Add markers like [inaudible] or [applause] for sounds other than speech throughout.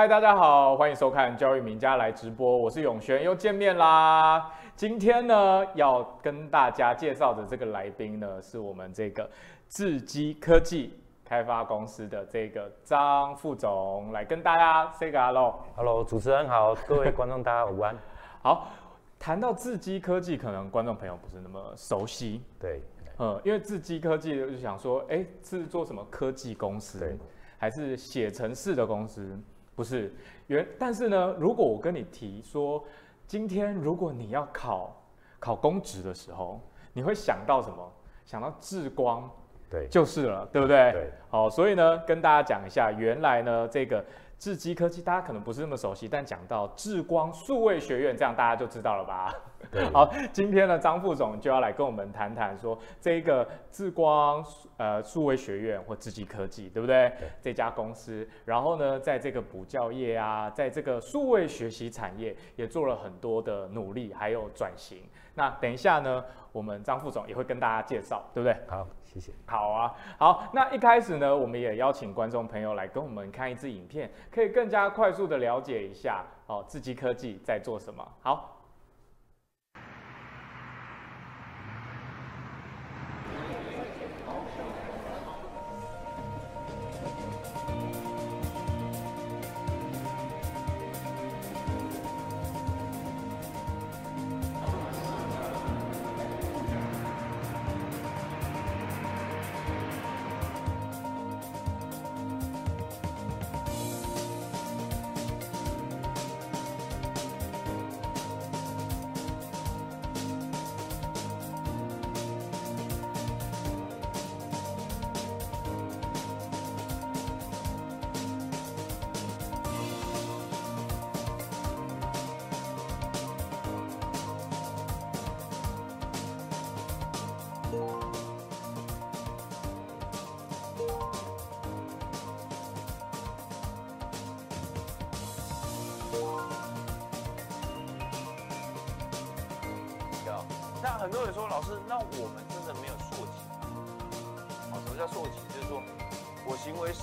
嗨，大家好，欢迎收看教育名家来直播，我是永轩，又见面啦。今天呢，要跟大家介绍的这个来宾呢，是我们这个智基科技开发公司的这个张副总，来跟大家 say 个 hello。Hello，主持人好，各位观众大家午安。[laughs] 好，谈到智基科技，可能观众朋友不是那么熟悉。对，嗯，因为智基科技就想说，哎，是做什么科技公司？对，还是写程式的公司？不是原，但是呢，如果我跟你提说，今天如果你要考考公职的时候，你会想到什么？想到智光，对，就是了，对不对？对，好，所以呢，跟大家讲一下，原来呢，这个智基科技大家可能不是那么熟悉，但讲到智光数位学院，这样大家就知道了吧？对 [laughs] 好，今天呢，张副总就要来跟我们谈谈说，这个智光呃数位学院或智基科技，对不对？对这家公司，然后呢，在这个补教业啊，在这个数位学习产业也做了很多的努力，还有转型。那等一下呢，我们张副总也会跟大家介绍，对不对？好，谢谢。好啊，好，那一开始呢，我们也邀请观众朋友来跟我们看一支影片，可以更加快速的了解一下哦，智基科技在做什么。好。很多人说，老师，那我们真的没有硕期吗？什么叫硕期？就是说我行为是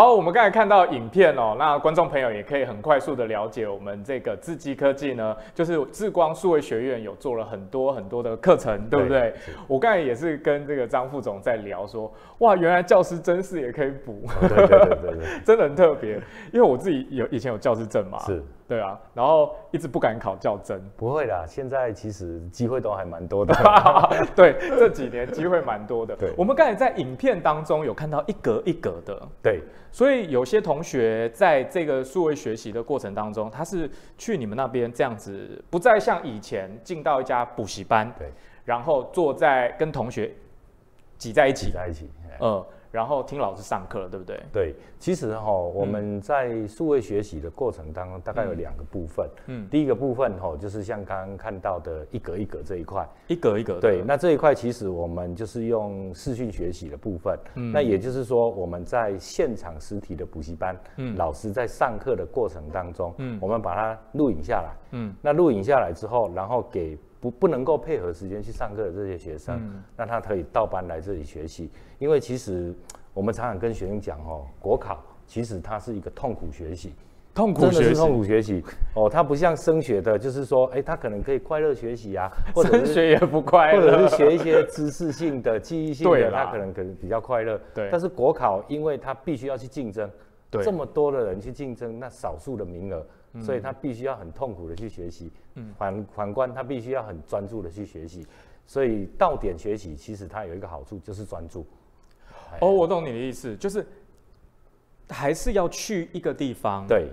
好，我们刚才看到影片哦，那观众朋友也可以很快速的了解我们这个智基科技呢，就是智光数位学院有做了很多很多的课程，对不对？对我刚才也是跟这个张副总在聊说，哇，原来教师真是也可以补，哦、对，对，对对对对，[laughs] 真的很特别，因为我自己有以前有教师证嘛，是。对啊，然后一直不敢考较真。不会啦，现在其实机会都还蛮多的。[laughs] 对，这几年机会蛮多的。对，我们刚才在影片当中有看到一格一格的。对，所以有些同学在这个数位学习的过程当中，他是去你们那边这样子，不再像以前进到一家补习班，对，然后坐在跟同学挤在一起，挤在一起，嗯。然后听老师上课，对不对？对，其实哈、哦，我们在数位学习的过程当中，大概有两个部分。嗯，第一个部分哈、哦，就是像刚刚看到的一格一格这一块，一格一格。对，那这一块其实我们就是用视讯学习的部分。嗯，那也就是说，我们在现场实体的补习班，嗯，老师在上课的过程当中，嗯，我们把它录影下来。嗯，那录影下来之后，然后给。不不能够配合时间去上课的这些学生，嗯、那他可以倒班来这里学习。因为其实我们常常跟学生讲哦，国考其实它是一个痛苦学习，痛苦真的是痛苦学习哦。它不像升学的，就是说，哎，他可能可以快乐学习啊，[laughs] 或者是升学也不快乐，或者是学一些知识性的、记忆性的，他可能可能比较快乐。对。但是国考，因为他必须要去竞争，对，这么多的人去竞争，那少数的名额。所以他必须要很痛苦的去学习，嗯，反反观他必须要很专注的去学习，所以到点学习其实它有一个好处就是专注。哦，我懂你的意思，就是还是要去一个地方。对。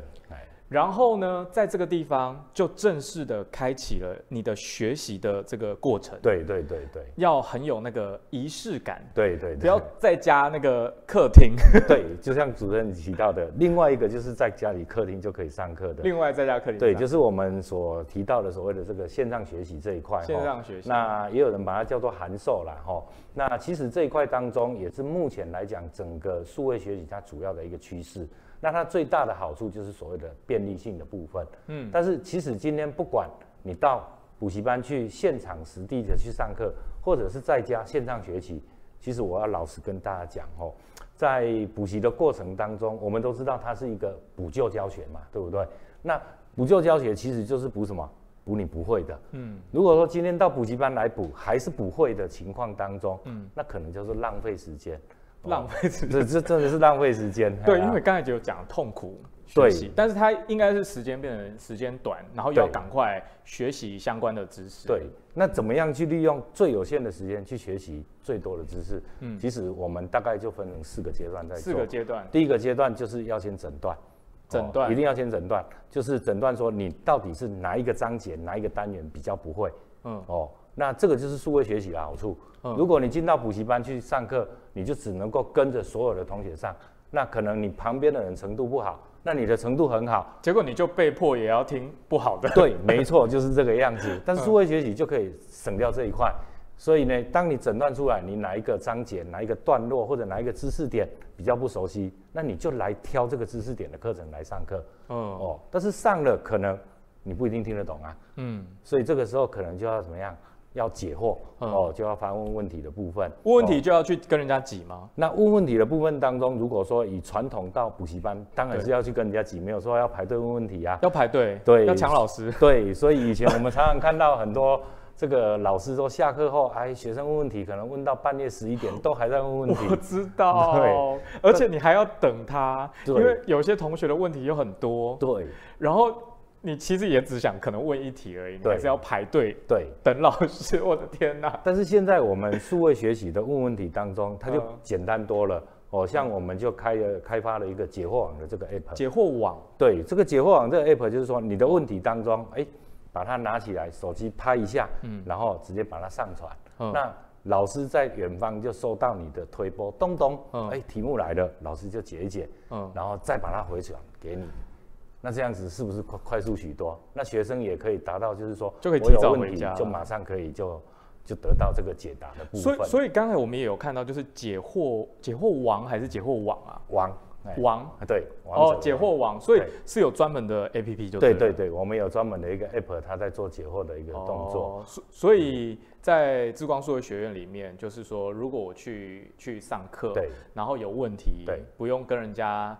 然后呢，在这个地方就正式的开启了你的学习的这个过程。对对对对，要很有那个仪式感。对对对，不要再加那个客厅。[laughs] 对，就像主任提到的，另外一个就是在家里客厅就可以上课的。另外在家客厅。对，就是我们所提到的所谓的这个线上学习这一块。线上学习。那也有人把它叫做函授啦哈。那其实这一块当中也是目前来讲整个数位学习它主要的一个趋势。那它最大的好处就是所谓的便利性的部分，嗯，但是其实今天不管你到补习班去现场实地的去上课，或者是在家线上学习，其实我要老实跟大家讲哦，在补习的过程当中，我们都知道它是一个补救教学嘛，对不对？那补救教学其实就是补什么？补你不会的，嗯，如果说今天到补习班来补还是不会的情况当中，嗯，那可能就是浪费时间。浪费时间，这这真的是浪费时间。对，因为刚才就有讲痛苦学习，但是它应该是时间变成时间短，然后要赶快学习相关的知识。对，那怎么样去利用最有限的时间去学习最多的知识？嗯，其实我们大概就分成四个阶段在做。四个阶段，第一个阶段就是要先诊断，诊断、哦、一定要先诊断，就是诊断说你到底是哪一个章节、哪一个单元比较不会。嗯，哦，那这个就是数位学习的好处。如果你进到补习班去上课，你就只能够跟着所有的同学上，那可能你旁边的人程度不好，那你的程度很好，结果你就被迫也要听不好的。[laughs] 对，没错，就是这个样子。[laughs] 但是数位学习就可以省掉这一块，所以呢，当你诊断出来你哪一个章节、哪一个段落或者哪一个知识点比较不熟悉，那你就来挑这个知识点的课程来上课。嗯哦，但是上了可能你不一定听得懂啊。嗯，所以这个时候可能就要怎么样？要解惑哦，就要发问问题的部分。问问题就要去跟人家挤吗？那问问题的部分当中，如果说以传统到补习班，当然是要去跟人家挤，没有说要排队问问题啊。要排队，对，要抢老师。[laughs] 对，所以以前我们常常看到很多这个老师说下课后，哎，学生问问题，可能问到半夜十一点 [laughs] 都还在问问题。我知道，[laughs] 对，而且你还要等他，因为有些同学的问题有很多。对，然后。你其实也只想可能问一题而已，你还是要排队对等老师。我的天哪！但是现在我们数位学习的问问题当中，它就简单多了哦。像我们就开了开发了一个解惑网的这个 app。解惑网。对，这个解惑网这个 app 就是说，你的问题当中，哎，把它拿起来，手机拍一下，嗯，然后直接把它上传。嗯。那老师在远方就收到你的推波，咚咚，哎，题目来了，老师就解一解，嗯，然后再把它回传给你。那这样子是不是快快速许多？那学生也可以达到，就是说，就可以提早回家，就马上可以就就得到这个解答的部分。所以，所以刚才我们也有看到，就是解惑解惑王还是解惑网啊？王王对哦，解惑王，所以是有专门的 APP 就对对对，我们有专门的一个 App，它在做解惑的一个动作。所所以在智光数位学院里面，就是说，如果我去去上课，对，然后有问题，对，不用跟人家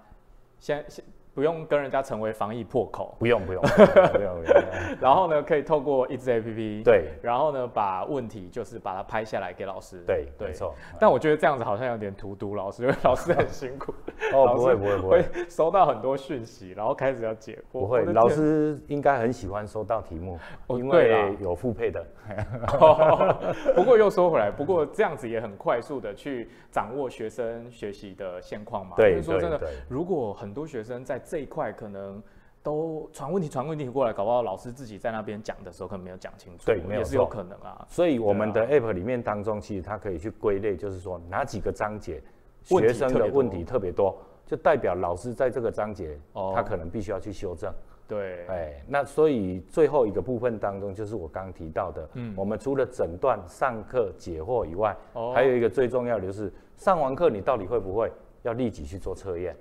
先先。不用跟人家成为防疫破口，不用不用不用不用。[laughs] 然后呢，可以透过一支 APP，对，然后呢，把问题就是把它拍下来给老师，对对，没错。但我觉得这样子好像有点荼毒老师，因 [laughs] 为老师很辛苦。哦，不会不会不会，收到很多讯息，然后开始要解惑。不会，老师应该很喜欢收到题目，因为有复配的。[laughs] 不过又说回来，不过这样子也很快速的去掌握学生学习的现况嘛。对，说真的，如果很多学生在这一块可能都传问题传问题过来，搞不好老师自己在那边讲的时候可能没有讲清楚，对，也是有可能啊。所以我们的 app 里面当中，其实它可以去归类，就是说哪几个章节学生的问题特别多，就代表老师在这个章节，他可能必须要去修正。对，哎，那所以最后一个部分当中，就是我刚刚提到的，嗯，我们除了诊断、上课、解惑以外，哦，还有一个最重要的就是上完课你到底会不会，要立即去做测验，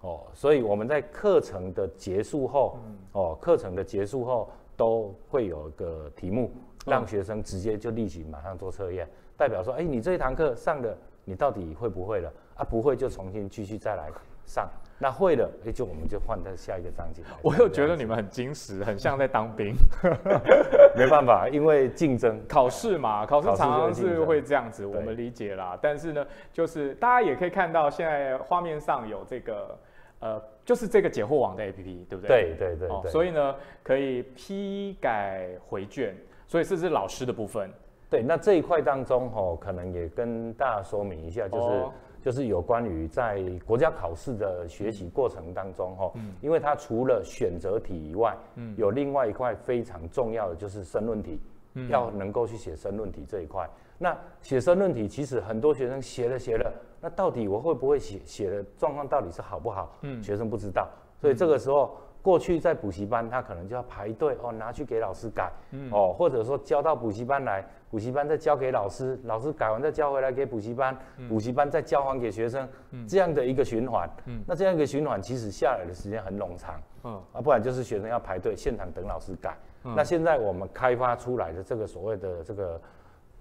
哦，所以我们在课程的结束后，嗯，哦，课程的结束后都会有一个题目，让学生直接就立即马上做测验，代表说，哎，你这一堂课上的你到底会不会了？啊，不会就重新继续再来上。那会了，哎，就我们就换到下一个章节。[laughs] 我又觉得你们很精实，很像在当兵。[laughs] 没办法，因为竞争考试嘛，考试常常是会这样子，我们理解啦。但是呢，就是大家也可以看到，现在画面上有这个，呃，就是这个解惑网的 APP，对不对？对对对，对。所以呢，可以批改回卷，所以这是老师的部分。对，那这一块当中哦，可能也跟大家说明一下，就是。哦就是有关于在国家考试的学习过程当中，哈，因为它除了选择题以外，嗯，有另外一块非常重要的就是申论题，嗯，要能够去写申论题这一块。那写申论题，其实很多学生写了写了，那到底我会不会写？写的状况到底是好不好？嗯，学生不知道，所以这个时候。过去在补习班，他可能就要排队哦，拿去给老师改，嗯、哦，或者说交到补习班来，补习班再交给老师，老师改完再交回来给补习班，嗯、补习班再交还给学生，嗯、这样的一个循环。嗯、那这样一个循环其实下来的时间很冗长，嗯、啊，不然就是学生要排队现场等老师改。嗯、那现在我们开发出来的这个所谓的这个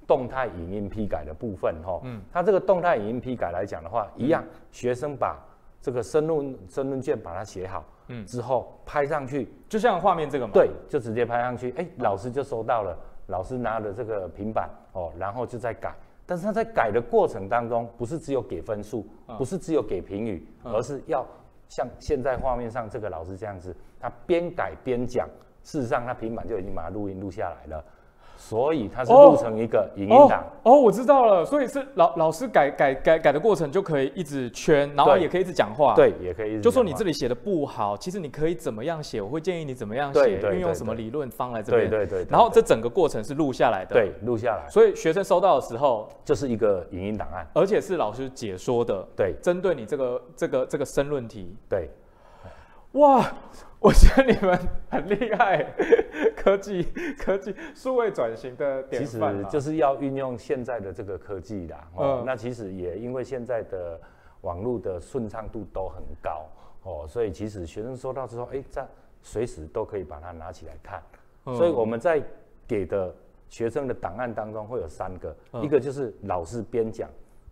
动态影音批改的部分，哈、哦，嗯，它这个动态影音批改来讲的话，一样，学生把这个申论申论卷把它写好。嗯，之后拍上去，就像画面这个嘛，对，就直接拍上去，哎，老师就收到了，老师拿了这个平板哦，然后就在改，但是他在改的过程当中，不是只有给分数，不是只有给评语，而是要像现在画面上这个老师这样子，他边改边讲，事实上他平板就已经把它录音录下来了。所以它是录成一个影音档哦，哦，我知道了。所以是老老师改改改改的过程就可以一直圈，然后也可以一直讲话。对，也可以一直。就说你这里写的不好，其实你可以怎么样写？我会建议你怎么样写，运用什么理论方来这边。对对对。然后这整个过程是录下来的。对，录下来。所以学生收到的时候，就是一个影音档案，而且是老师解说的。对，针对你这个这个这个申论题。对。哇，我觉得你们很厉害，[laughs] 科技科技数位转型的典范。其实就是要运用现在的这个科技啦。哦，嗯、那其实也因为现在的网络的顺畅度都很高哦，所以其实学生收到之后，哎，这随时都可以把它拿起来看。嗯、所以我们在给的学生的档案当中会有三个，嗯、一个就是老师边讲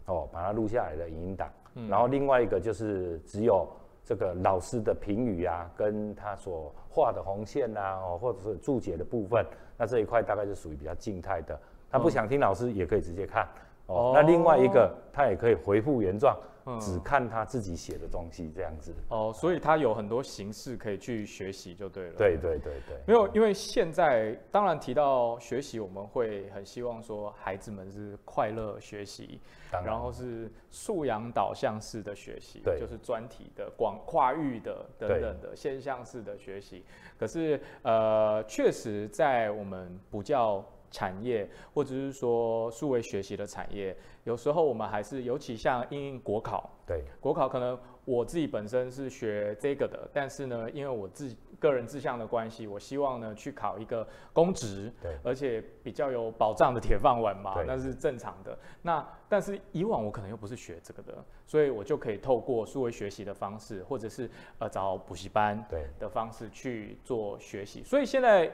哦，把它录下来的影音档，嗯、然后另外一个就是只有。这个老师的评语啊，跟他所画的红线啊，哦，或者是注解的部分，那这一块大概是属于比较静态的。他不想听老师也可以直接看哦。那另外一个，他也可以回复原状。只看他自己写的东西这样子哦，所以他有很多形式可以去学习就对了。对对对对，没有，因为现在当然提到学习，我们会很希望说孩子们是快乐学习，然后是素养导向式的学习，对，就是专题的、广跨域的等等的现象式的学习。可是呃，确实在我们补教产业或者是说数位学习的产业。有时候我们还是，尤其像因应国考，对，国考可能我自己本身是学这个的，但是呢，因为我自己个人志向的关系，我希望呢去考一个公职，对，而且比较有保障的铁饭碗嘛，那是正常的。那但是以往我可能又不是学这个的，所以我就可以透过数位学习的方式，或者是呃找补习班对的方式去做学习。所以现在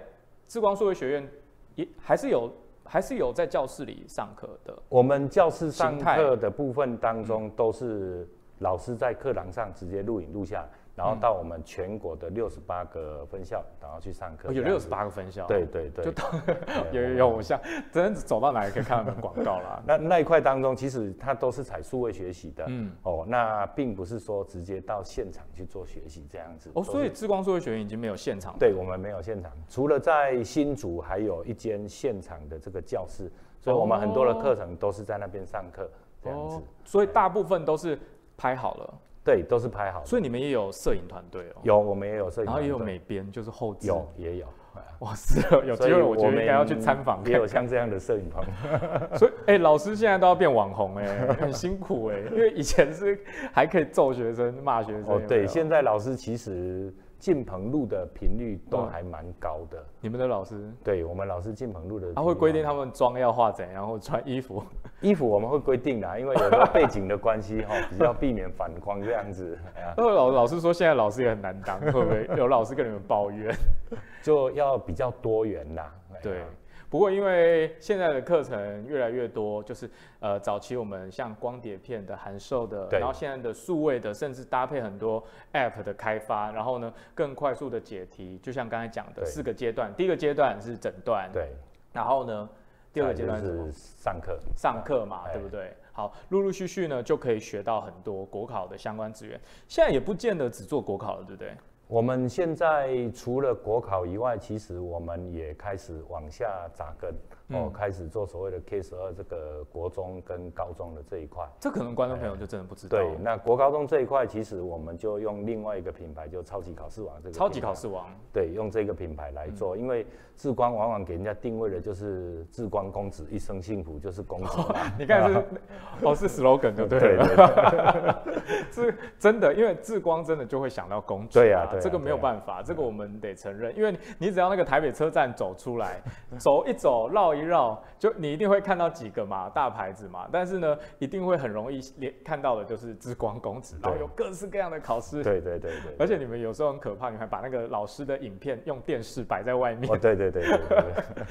智光数位学院也还是有。还是有在教室里上课的。我们教室上课的部分当中，都是老师在课堂上直接录影录下来。然后到我们全国的六十八个分校，然后去上课。有六十八个分校。对对对。就到有有 [laughs] 有，我像真的走到哪里可以看到广告啦。[laughs] 那那一块当中，其实它都是采数位学习的。嗯。哦，那并不是说直接到现场去做学习这样子。哦，所以智光数位学院已经没有现场。对，我们没有现场，除了在新竹还有一间现场的这个教室，所以我们很多的课程都是在那边上课这样子。所以大部分都是拍好了。对，都是拍好的。所以你们也有摄影团队哦？有，我们也有摄影团队，然后也有美编，就是后置。有，也有。哇，是有机会，我觉得应该要去参访。也有像这样的摄影棚。[laughs] 所以，哎、欸，老师现在都要变网红，哎，很辛苦哎，因为以前是还可以揍学生、骂学生。哦，对，现在老师其实。进棚录的频率都还蛮高的。你们的老师？对，我们老师进棚录的。他会规定他们妆要化怎样，然后穿衣服。[laughs] 衣服我们会规定的，因为有个背景的关系哈，[laughs] 比较避免反光这样子。[laughs] 老老师说，现在老师也很难当，会不会有老师跟你们抱怨？就要比较多元啦。对。不过，因为现在的课程越来越多，就是呃，早期我们像光碟片的、函授的，然后现在的数位的，甚至搭配很多 App 的开发，然后呢，更快速的解题。就像刚才讲的四个阶段，第一个阶段是诊断，对，然后呢，第二个阶段是上课，上课嘛，对不对？好，陆陆续续呢就可以学到很多国考的相关资源。现在也不见得只做国考了，对不对？我们现在除了国考以外，其实我们也开始往下扎根。哦，开始做所谓的 K 十二这个国中跟高中的这一块，这可能观众朋友就真的不知道。对，那国高中这一块，其实我们就用另外一个品牌，就超级考试王这个。超级考试王。对，用这个品牌来做，因为志光往往给人家定位的就是志光公子一生幸福就是公子。[laughs] 你看是，[laughs] 哦是 slogan 对不对？对对。[laughs] 是真的，因为志光真的就会想到公主。对呀，对。这个没有办法，这个我们得承认，因为你只要那个台北车站走出来，走一走绕一。绕就你一定会看到几个嘛大牌子嘛，但是呢，一定会很容易连看到的就是志光公子，然后有各式各样的考试。对对对对。而且你们有时候很可怕，你还把那个老师的影片用电视摆在外面。哦，对对对对对。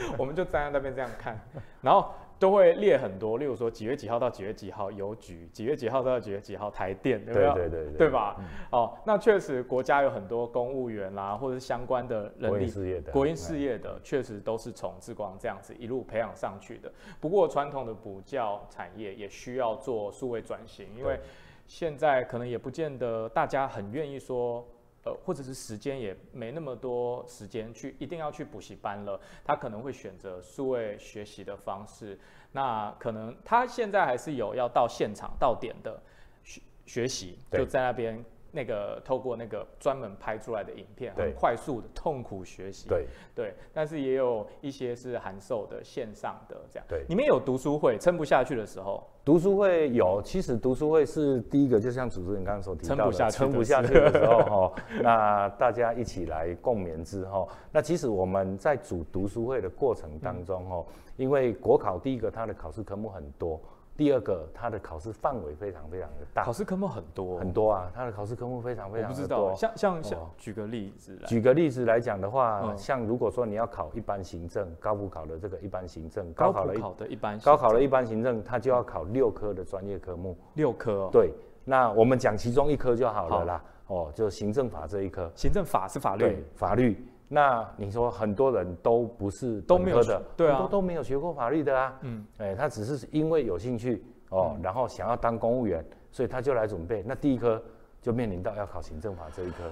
[laughs] 我们就站在那边这样看，然后。都会列很多，例如说几月几号到几月几号邮局，几月几号到几月几号台电，有没有？对对对对，对吧？嗯、哦，那确实国家有很多公务员啦，或者是相关的人力，事业的，国营事业的，确实都是从志光这样子一路培养上去的。不过传统的补教产业也需要做数位转型，因为现在可能也不见得大家很愿意说。呃，或者是时间也没那么多时间去，一定要去补习班了。他可能会选择数位学习的方式。那可能他现在还是有要到现场到点的学学习，就在那边。那个透过那个专门拍出来的影片，很快速的痛苦学习，对。对，但是也有一些是函授的线上的这样，对，你们有读书会撑不下去的时候，读书会有，其实读书会是第一个，就像主持人刚刚所提到的，撑不下去，的时候 [laughs] 哈，那大家一起来共勉之后，那其实我们在组读书会的过程当中哦，因为国考第一个它的考试科目很多。第二个，它的考试范围非常非常的大，考试科目很多。很多啊，它的考试科目非常非常的多。我不知道，像像像，举个例子来，举个例子来讲的话，像如果说你要考一般行政，高普考的这个一般行政，高考的一般，高考的一般行政，它就要考六科的专业科目，六科哦。对，那我们讲其中一科就好了啦，哦，就行政法这一科，行政法是法律，法律。那你说很多人都不是都没有的，对啊，很多都没有学过法律的啊，嗯，哎，他只是因为有兴趣哦，然后想要当公务员，所以他就来准备。那第一科就面临到要考行政法这一科。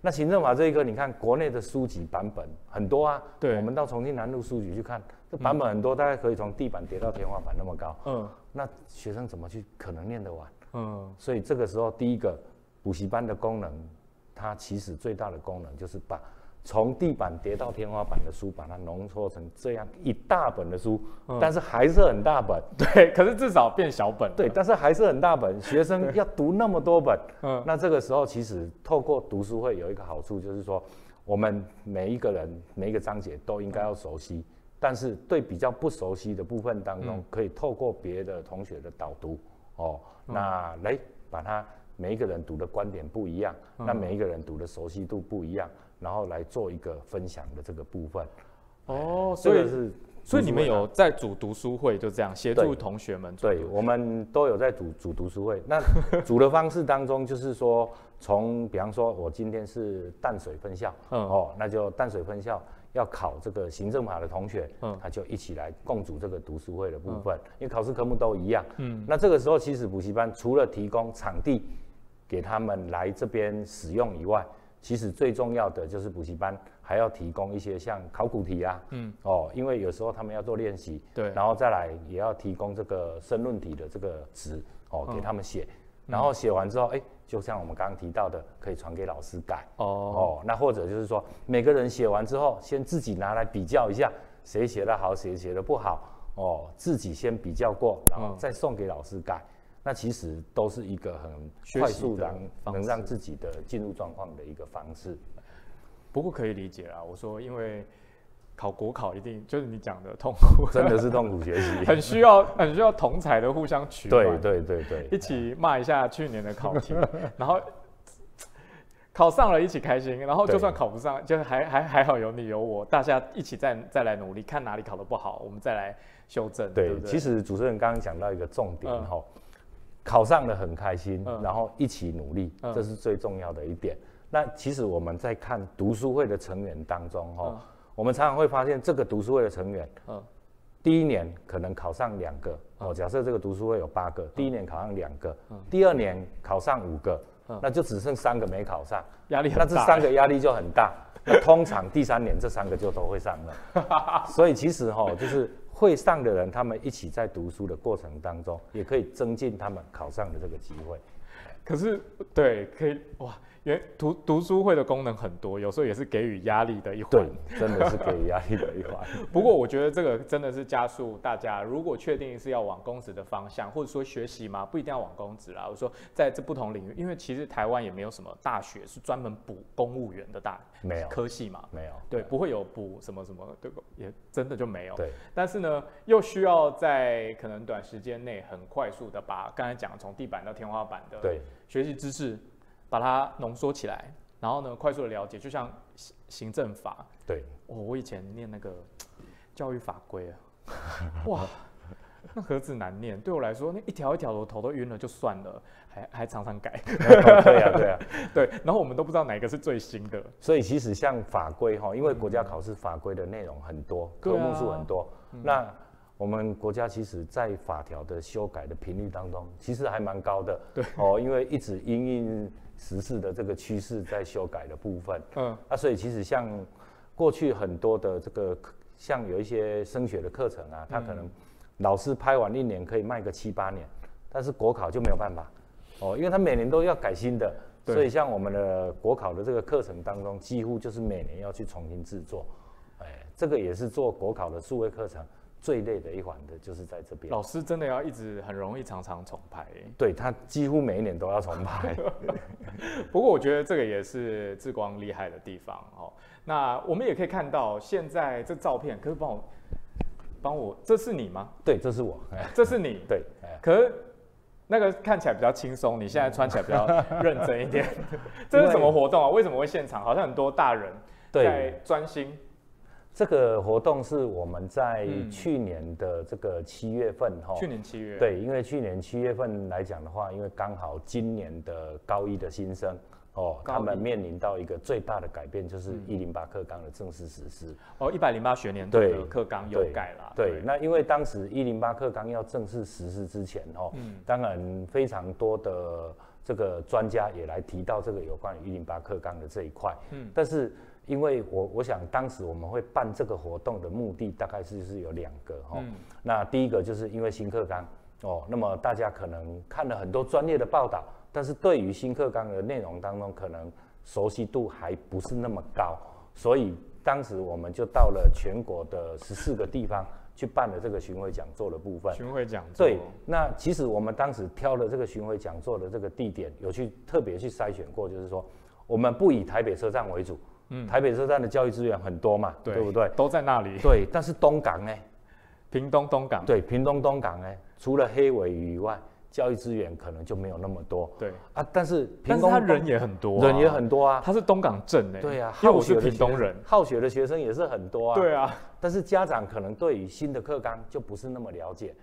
那行政法这一科，你看国内的书籍版本很多啊，对，我们到重庆南路书局去看，这版本很多，大概可以从地板叠到天花板那么高，嗯，那学生怎么去可能念得完？嗯，所以这个时候第一个补习班的功能，它其实最大的功能就是把。从地板叠到天花板的书，把它浓缩成这样一大本的书，嗯、但是还是很大本。对，可是至少变小本。对，但是还是很大本。学生要读那么多本，嗯，那这个时候其实透过读书会有一个好处，就是说我们每一个人每一个章节都应该要熟悉，嗯、但是对比较不熟悉的部分当中，嗯、可以透过别的同学的导读，哦，嗯、那来把它每一个人读的观点不一样，嗯、那每一个人读的熟悉度不一样。然后来做一个分享的这个部分，哦，所以是，所以你们有在组读书会，就这样协助同学们。对，我们都有在组组读书会。那 [laughs] 组的方式当中，就是说，从比方说，我今天是淡水分校，嗯，哦，那就淡水分校要考这个行政法的同学，嗯，他就一起来共组这个读书会的部分，因为考试科目都一样，嗯，那这个时候其实补习班除了提供场地给他们来这边使用以外，其实最重要的就是补习班还要提供一些像考古题啊，嗯，哦，因为有时候他们要做练习，对，然后再来也要提供这个申论题的这个纸，哦，给他们写，嗯、然后写完之后，哎，就像我们刚刚提到的，可以传给老师改。哦哦，那或者就是说，每个人写完之后，先自己拿来比较一下，谁写得好，谁写得不好。哦，自己先比较过，然后再送给老师改。嗯、那其实都是一个很快速的，能让自己的进入状况的一个方式。不过可以理解啊，我说因为。考国考一定就是你讲的痛苦，真的是痛苦学习，很需要很需要同才的互相取暖，对对对对，一起骂一下去年的考题，[laughs] 然后考上了一起开心，然后就算考不上，就还还还好有你有我，大家一起再再来努力，看哪里考得不好，我们再来修正。对，其实主持人刚刚讲到一个重点哈，嗯、考上了很开心，嗯、然后一起努力，嗯、这是最重要的一点。那其实我们在看读书会的成员当中哈。嗯。我们常常会发现，这个读书会的成员，嗯，第一年可能考上两个，哦，假设这个读书会有八个，第一年考上两个，第二年考上五个，那就只剩三个没考上，压力很大，那这三个压力就很大。那通常第三年这三个就都会上了，[laughs] 所以其实哈，就是会上的人，他们一起在读书的过程当中，也可以增进他们考上的这个机会。可是，对，可以哇。因为读读书会的功能很多，有时候也是给予压力的一环。对，真的是给予压力的一环。[laughs] 不过我觉得这个真的是加速大家，如果确定是要往公职的方向，或者说学习嘛，不一定要往公职啦。我说在这不同领域，因为其实台湾也没有什么大学是专门补公务员的大没有科系嘛，没有。对，不会有补什么什么，对，也真的就没有。对。但是呢，又需要在可能短时间内很快速的把刚才讲从地板到天花板的对学习知识。把它浓缩起来，然后呢，快速的了解，就像行行政法。对，我、哦、我以前念那个 [tsk] 教育法规啊，[laughs] 哇，那何止难念，对我来说，那一条一条的我头都晕了，就算了，还还常常改。[laughs] 对呀、啊，对呀、啊，[laughs] 对。然后我们都不知道哪个是最新的。所以其实像法规哈，因为国家考试法规的内容很多，科目数很多，啊、那。我们国家其实，在法条的修改的频率当中，其实还蛮高的。对哦，因为一直因应时事的这个趋势在修改的部分。嗯，啊，所以其实像过去很多的这个，像有一些升学的课程啊，他可能老师拍完一年可以卖个七八年，但是国考就没有办法。哦，因为他每年都要改新的，所以像我们的国考的这个课程当中，几乎就是每年要去重新制作。哎，这个也是做国考的数位课程。最累的一环的就是在这边，老师真的要一直很容易常常重排，对，他几乎每一年都要重排。[laughs] 不过我觉得这个也是志光厉害的地方哦。那我们也可以看到现在这照片，可以帮我帮我，这是你吗？对，这是我，这是你。对，可是那个看起来比较轻松，你现在穿起来比较认真一点。[laughs] 这是什么活动啊？为什么会现场？好像很多大人在专心。这个活动是我们在去年的这个七月份哈，去年七月，对，因为去年七月份来讲的话，因为刚好今年的高一的新生哦，他们面临到一个最大的改变，就是一零八课纲的正式实施。哦，一百零八学年度的课纲又改了。对，那因为当时一零八课纲要正式实施之前哦，当然非常多的这个专家也来提到这个有关于一零八课纲的这一块，嗯，但是。因为我我想当时我们会办这个活动的目的大概是是有两个哈，嗯、那第一个就是因为新课纲哦，那么大家可能看了很多专业的报道，但是对于新课纲的内容当中可能熟悉度还不是那么高，所以当时我们就到了全国的十四个地方去办了这个巡回讲座的部分。巡回讲座。对，那其实我们当时挑了这个巡回讲座的这个地点，有去特别去筛选过，就是说我们不以台北车站为主。嗯，台北车站的教育资源很多嘛，对，对不对？都在那里。对，但是东港呢？屏东东港。对，屏东东港呢，除了黑尾鱼以外，教育资源可能就没有那么多。对啊，但是屏东他人也很多，人也很多啊。他是东港镇哎。对啊，因为我是屏东人，好学的学生也是很多啊。对啊，但是家长可能对于新的课纲就不是那么了解，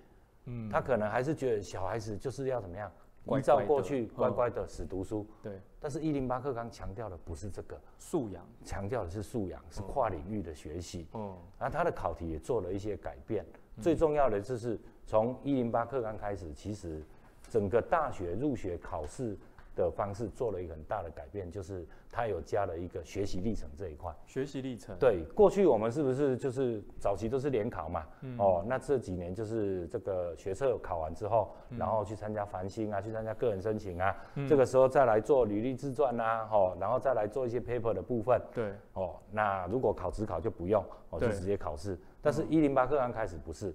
嗯，他可能还是觉得小孩子就是要怎么样？依照过去乖乖的死读书，对。但是，一零八课纲强调的不是这个素养，强调的是素养，是跨领域的学习。嗯。然后，他的考题也做了一些改变。最重要的就是从一零八课纲开始，其实整个大学入学考试的方式做了一个很大的改变，就是它有加了一个学习历程这一块。学习历程。对，过去我们是不是就是早期都是联考嘛？嗯、哦，那这几年就是这个学测考完之后，嗯、然后去参加繁星啊，去参加个人申请啊，嗯、这个时候再来做履历自传啊，哦，然后再来做一些 paper 的部分。对。哦，那如果考职考就不用，哦，就直接考试。但是一零八课纲开始不是。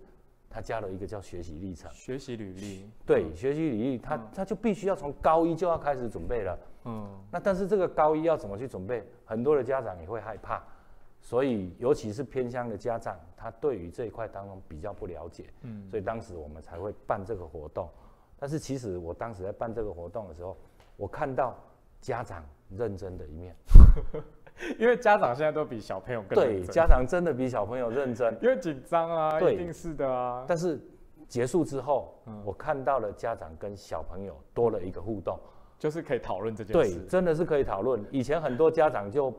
他加了一个叫学习历程，学习履历，对，学习履历，他他就必须要从高一就要开始准备了，嗯，那但是这个高一要怎么去准备？很多的家长也会害怕，所以尤其是偏乡的家长，他对于这一块当中比较不了解，嗯，所以当时我们才会办这个活动。但是其实我当时在办这个活动的时候，我看到家长认真的一面。因为家长现在都比小朋友更认真。对，家长真的比小朋友认真，[laughs] 因为紧张啊，一定是的啊。但是结束之后，嗯、我看到了家长跟小朋友多了一个互动，就是可以讨论这件事。对，真的是可以讨论。以前很多家长就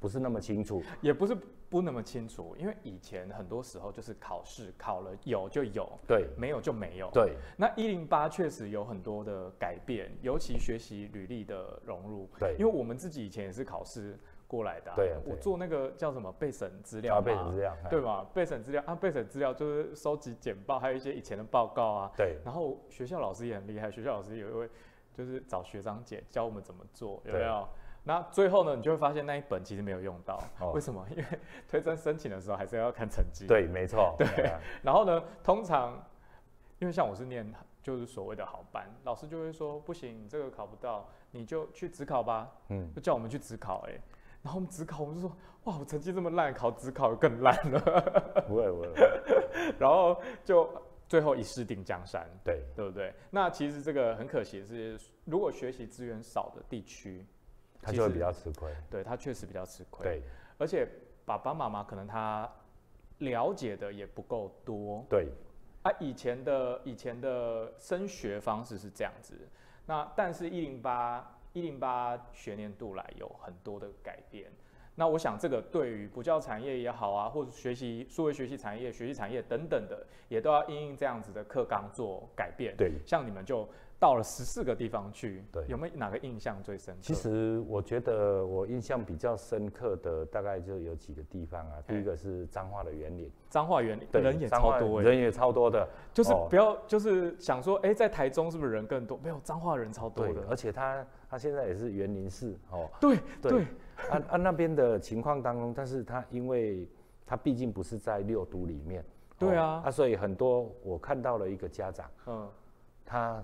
不是那么清楚，也不是不那么清楚，因为以前很多时候就是考试考了有就有，对，没有就没有。对，那一零八确实有很多的改变，尤其学习履历的融入。对，因为我们自己以前也是考试。过来的、啊，对，我做那个叫什么备审资料嘛，备审资料，对吧？备审资料啊，备审资料就是收集简报，还有一些以前的报告啊。对。然后学校老师也很厉害，学校老师有一位就是找学长姐教我们怎么做，有没有？那最后呢，你就会发现那一本其实没有用到，哦、为什么？因为推甄申请的时候还是要看成绩。对，没错。对。啊、然后呢，通常因为像我是念就是所谓的好班，老师就会说不行，你这个考不到，你就去职考吧。嗯。就叫我们去职考、欸，哎。然后我们只考，我们就说，哇，我成绩这么烂，考只考更烂了。不会不会。[laughs] 然后就最后一试定江山，对对不对？那其实这个很可惜的是，如果学习资源少的地区，他就会比较吃亏。对，他确实比较吃亏。对，而且爸爸妈妈可能他了解的也不够多。对。啊，以前的以前的升学方式是这样子，那但是一零八。一零八学年度来有很多的改变，那我想这个对于补教产业也好啊，或者学习数位学习产业、学习产业等等的，也都要因应这样子的课纲做改变。对，像你们就。到了十四个地方去，对，有没有哪个印象最深刻？其实我觉得我印象比较深刻的大概就有几个地方啊。第一个是彰化的园林，彰化园林人也超多，人也超多的。就是不要就是想说，哎，在台中是不是人更多？没有，彰化人超多的。而且他他现在也是园林市哦。对对，啊啊那边的情况当中，但是他因为他毕竟不是在六都里面，对啊，啊，所以很多我看到了一个家长，嗯，他。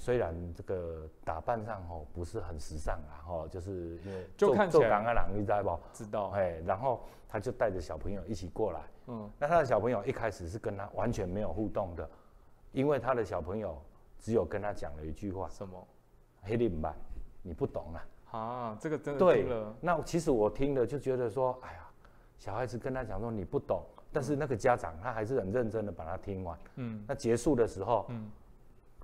虽然这个打扮上哦不是很时尚啊，吼就是因为就看起来做人你知道不？知道。哎，然后他就带着小朋友一起过来，嗯，那他的小朋友一开始是跟他完全没有互动的，因为他的小朋友只有跟他讲了一句话，什么？黑你唔白，你不懂啊。啊，这个真的对了。那其实我听了就觉得说，哎呀，小孩子跟他讲说你不懂，但是那个家长他还是很认真的把他听完，嗯，那结束的时候，嗯。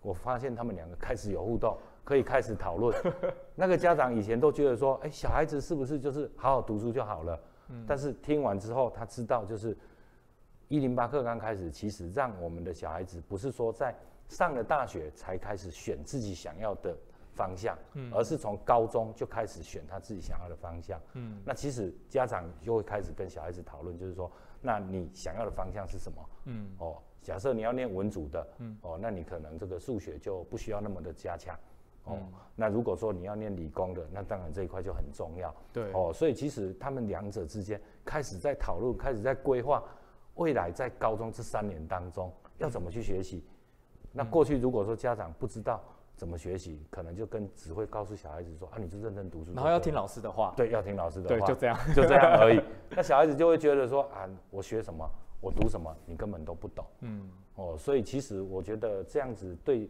我发现他们两个开始有互动，可以开始讨论。[laughs] 那个家长以前都觉得说，哎，小孩子是不是就是好好读书就好了？嗯。但是听完之后，他知道就是一零八课刚开始，其实让我们的小孩子不是说在上了大学才开始选自己想要的方向，嗯，而是从高中就开始选他自己想要的方向。嗯。那其实家长就会开始跟小孩子讨论，就是说，那你想要的方向是什么？嗯。哦。假设你要念文组的，嗯，哦，那你可能这个数学就不需要那么的加强，哦，嗯、那如果说你要念理工的，那当然这一块就很重要，对，哦，所以其实他们两者之间开始在讨论，开始在规划未来在高中这三年当中要怎么去学习。嗯、那过去如果说家长不知道怎么学习，可能就跟只会告诉小孩子说啊，你就认真读书，然后要听老师的话，对，要听老师的话，对，就这样，就这样而已。[laughs] 那小孩子就会觉得说啊，我学什么？我读什么，你根本都不懂。嗯，哦，所以其实我觉得这样子对，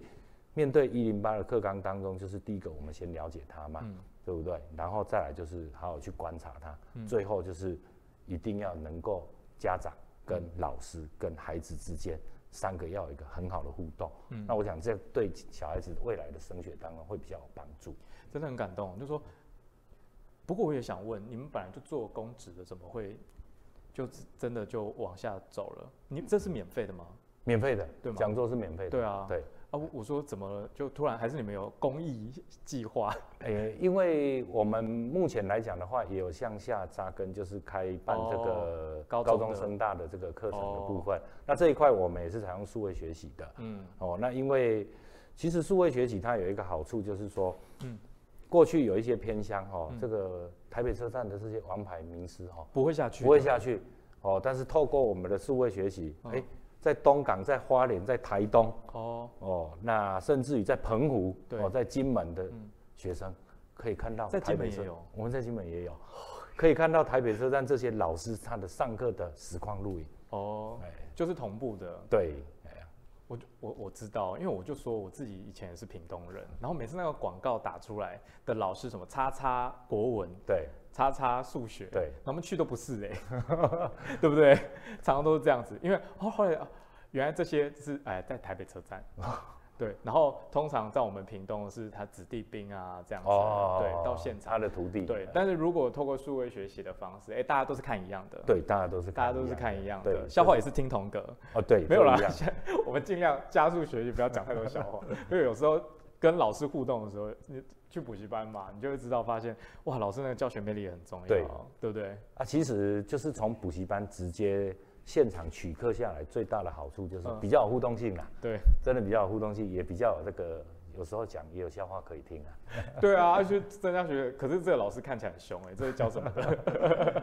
面对一零八的课纲当中，就是第一个，我们先了解他嘛，嗯、对不对？然后再来就是好好去观察他，嗯、最后就是一定要能够家长跟老师跟孩子之间三个要有一个很好的互动。嗯，那我想这对小孩子未来的升学当中会比较有帮助。真的很感动，就是说，不过我也想问，你们本来就做公职的，怎么会？就真的就往下走了。你这是免费的吗？免费的，对吗？讲座是免费的。对啊。对。啊，我说怎么了？就突然还是你们有公益计划？[laughs] 诶、欸，因为我们目前来讲的话，也有向下扎根，就是开办这个高中升大的这个课程的部分。哦、那这一块我们也是采用数位学习的。嗯。哦，那因为其实数位学习它有一个好处，就是说，嗯，过去有一些偏乡哈，嗯、这个台北车站的这些王牌名师哈，不会下去，不会下去。哦，但是透过我们的数位学习，哎、在东港，在花莲，在台东，哦。哦，那甚至于在澎湖，对。哦，在金门的学生可以看到台北车，我们在金门也有，可以看到台北车站这些老师他的上课的实况录影，哦，哎，就是同步的，对，我我我知道，因为我就说我自己以前也是屏东人，然后每次那个广告打出来的老师什么叉叉国文，对。叉叉数学，对，他们去都不是哎、欸，[laughs] 对不对？常常都是这样子，因为哦，后来原来这些是哎在台北车站，对，然后通常在我们屏东是他子弟兵啊这样子，哦、对，到现场他的徒弟，对。但是如果透过数位学习的方式，哎，大家都是看一样的，对，大家都是大家都是看一样的，笑话也是听同格，哦，对，[laughs] 没有啦，我们尽量加速学习，不要讲太多笑话，[laughs] 因为有时候跟老师互动的时候，你。去补习班嘛，你就会知道，发现哇，老师那个教学魅力也很重要，对，对不对？啊，其实就是从补习班直接现场取课下来，最大的好处就是比较有互动性啦。嗯、对，真的比较有互动性，也比较有这个，有时候讲也有笑话可以听啊。[laughs] 对啊，而且增加学，可是这个老师看起来很凶哎、欸，这是教什么的？[laughs]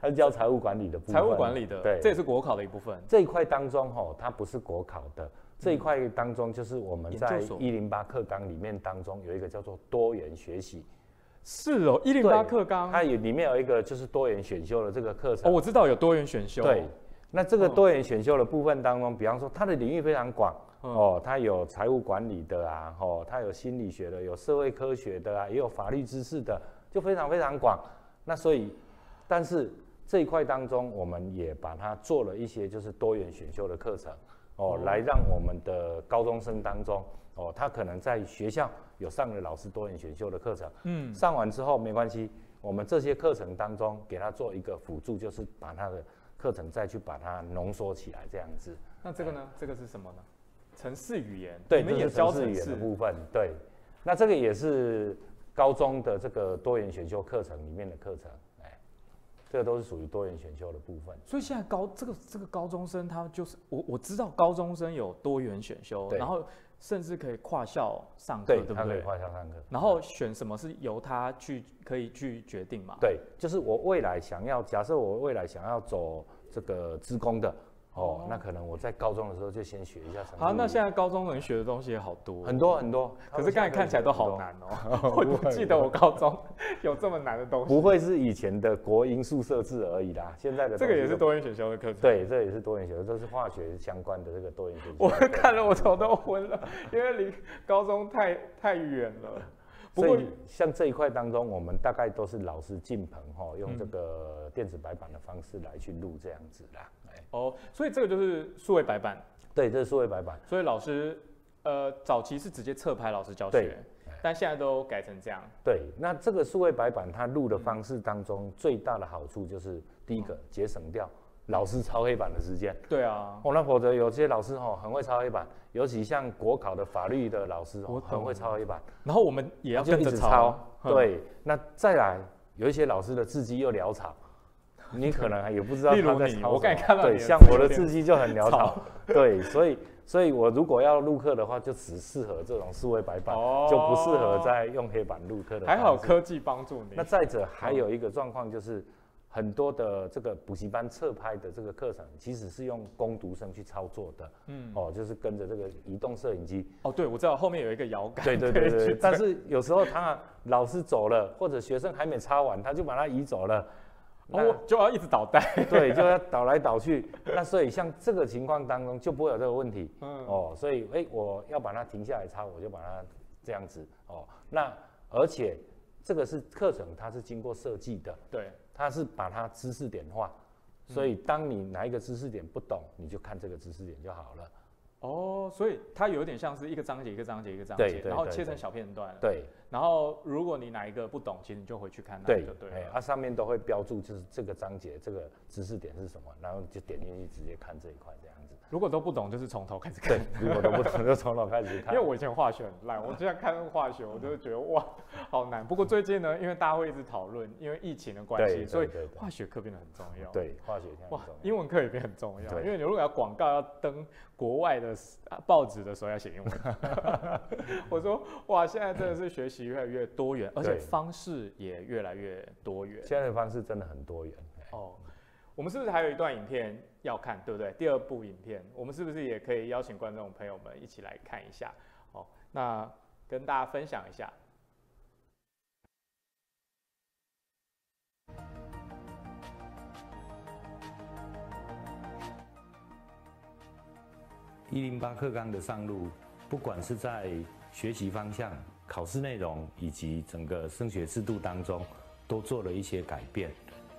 他是教财务管理的部分。财务管理的，对，这也是国考的一部分。这一块当中哈，它不是国考的。这一块当中，就是我们在一零八课纲里面当中有一个叫做多元学习。是哦，一零八课纲它有里面有一个就是多元选修的这个课程。哦，我知道有多元选修。对，那这个多元选修的部分当中，比方说它的领域非常广哦，它有财务管理的啊，哦，它有心理学的，有社会科学的啊，也有法律知识的，就非常非常广。那所以，但是这一块当中，我们也把它做了一些就是多元选修的课程。哦，来让我们的高中生当中，哦，他可能在学校有上了老师多元选修的课程，嗯，上完之后没关系，我们这些课程当中给他做一个辅助，就是把他的课程再去把它浓缩起来，这样子。那这个呢？嗯、这个是什么呢？城市语言，对，这是城市语言的部分，对。那这个也是高中的这个多元选修课程里面的课程。这个都是属于多元选修的部分，所以现在高这个这个高中生他就是我我知道高中生有多元选修，然后甚至可以跨校上课，对，对不对？他可以跨校上课，然后选什么是由他去可以去决定嘛？对，就是我未来想要，假设我未来想要走这个职工的。哦，那可能我在高中的时候就先学一下。好，那现在高中能学的东西也好多，很多很多。可是刚才看起来都好难哦。[laughs] [laughs] 我不记得我高中有这么难的东西。不会是以前的国英数设置而已啦，现在的这个也是多元选修的课程。对，这也是多元选修，都是化学相关的这个多元选修。我看了我头都昏了，因为离高中太太远了。所以像这一块当中，我们大概都是老师进棚哈，用这个电子白板的方式来去录这样子啦。哦，所以这个就是数位白板。对，这是数位白板。所以老师，呃，早期是直接侧拍老师教学，对但现在都改成这样。对，那这个数位白板它录的方式当中，最大的好处就是第一个节省掉老师抄黑板的时间。对啊。哦，那否则有些老师哈很会抄黑板，尤其像国考的法律的老师，哦很会抄黑板。然后我们也要跟着抄。抄对，那再来有一些老师的字迹又潦草。你可能也不知道他在抄什么，对，像我的字迹就很潦草，对，所以，所以我如果要录课的话，就只适合这种数位白板，就不适合在用黑板录课的。还好科技帮助你。那再者还有一个状况就是，很多的这个补习班侧拍的这个课程，其实是用工读生去操作的，嗯，哦，就是跟着这个移动摄影机。哦，对，我知道后面有一个摇杆。对对对对。但是有时候他老师走了，或者学生还没擦完，他就把它移走了。那哦，就要一直倒带，[laughs] 对，就要倒来倒去。那所以像这个情况当中就不会有这个问题。嗯，哦，所以哎、欸，我要把它停下来抄，我就把它这样子。哦，那而且这个是课程，它是经过设计的。对，它是把它知识点化，所以当你哪一个知识点不懂，你就看这个知识点就好了。哦，所以它有点像是一个章节一个章节一个章节，然后切成小片段。对。然后如果你哪一个不懂，其实你就回去看那对就对它上面都会标注，就是这个章节这个知识点是什么，然后就点进去直接看这一块这样子。如果都不懂，就是从头开始看。对，如果都不懂，[laughs] 就从头开始看。因为我以前化学很烂，我现在看化学，我就会觉得哇，好难。不过最近呢，因为大家会一直讨论，因为疫情的关系，所以化学课变得很重要。对，化学课。哇，英文课也变很重要，因为你如果要广告要登国外的报纸的时候要写英文。[laughs] 我说哇，现在真的是学习越来越多元，而且方式也越来越多元。现在的方式真的很多元。哦，我们是不是还有一段影片要看，对不对？第二部影片，我们是不是也可以邀请观众朋友们一起来看一下？哦，那跟大家分享一下。一零八课纲的上路，不管是在学习方向、考试内容以及整个升学制度当中，都做了一些改变。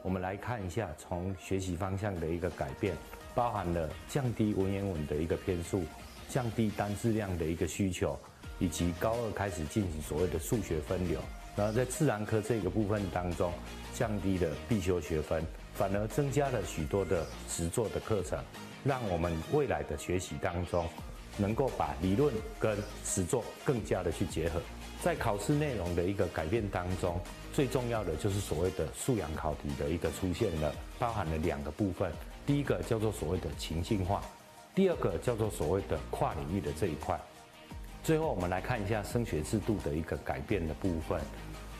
我们来看一下，从学习方向的一个改变，包含了降低文言文的一个篇数，降低单字量的一个需求，以及高二开始进行所谓的数学分流。然后在自然科这个部分当中，降低了必修学分，反而增加了许多的实作的课程。让我们未来的学习当中，能够把理论跟实作更加的去结合。在考试内容的一个改变当中，最重要的就是所谓的素养考题的一个出现了，包含了两个部分。第一个叫做所谓的情境化，第二个叫做所谓的跨领域的这一块。最后，我们来看一下升学制度的一个改变的部分。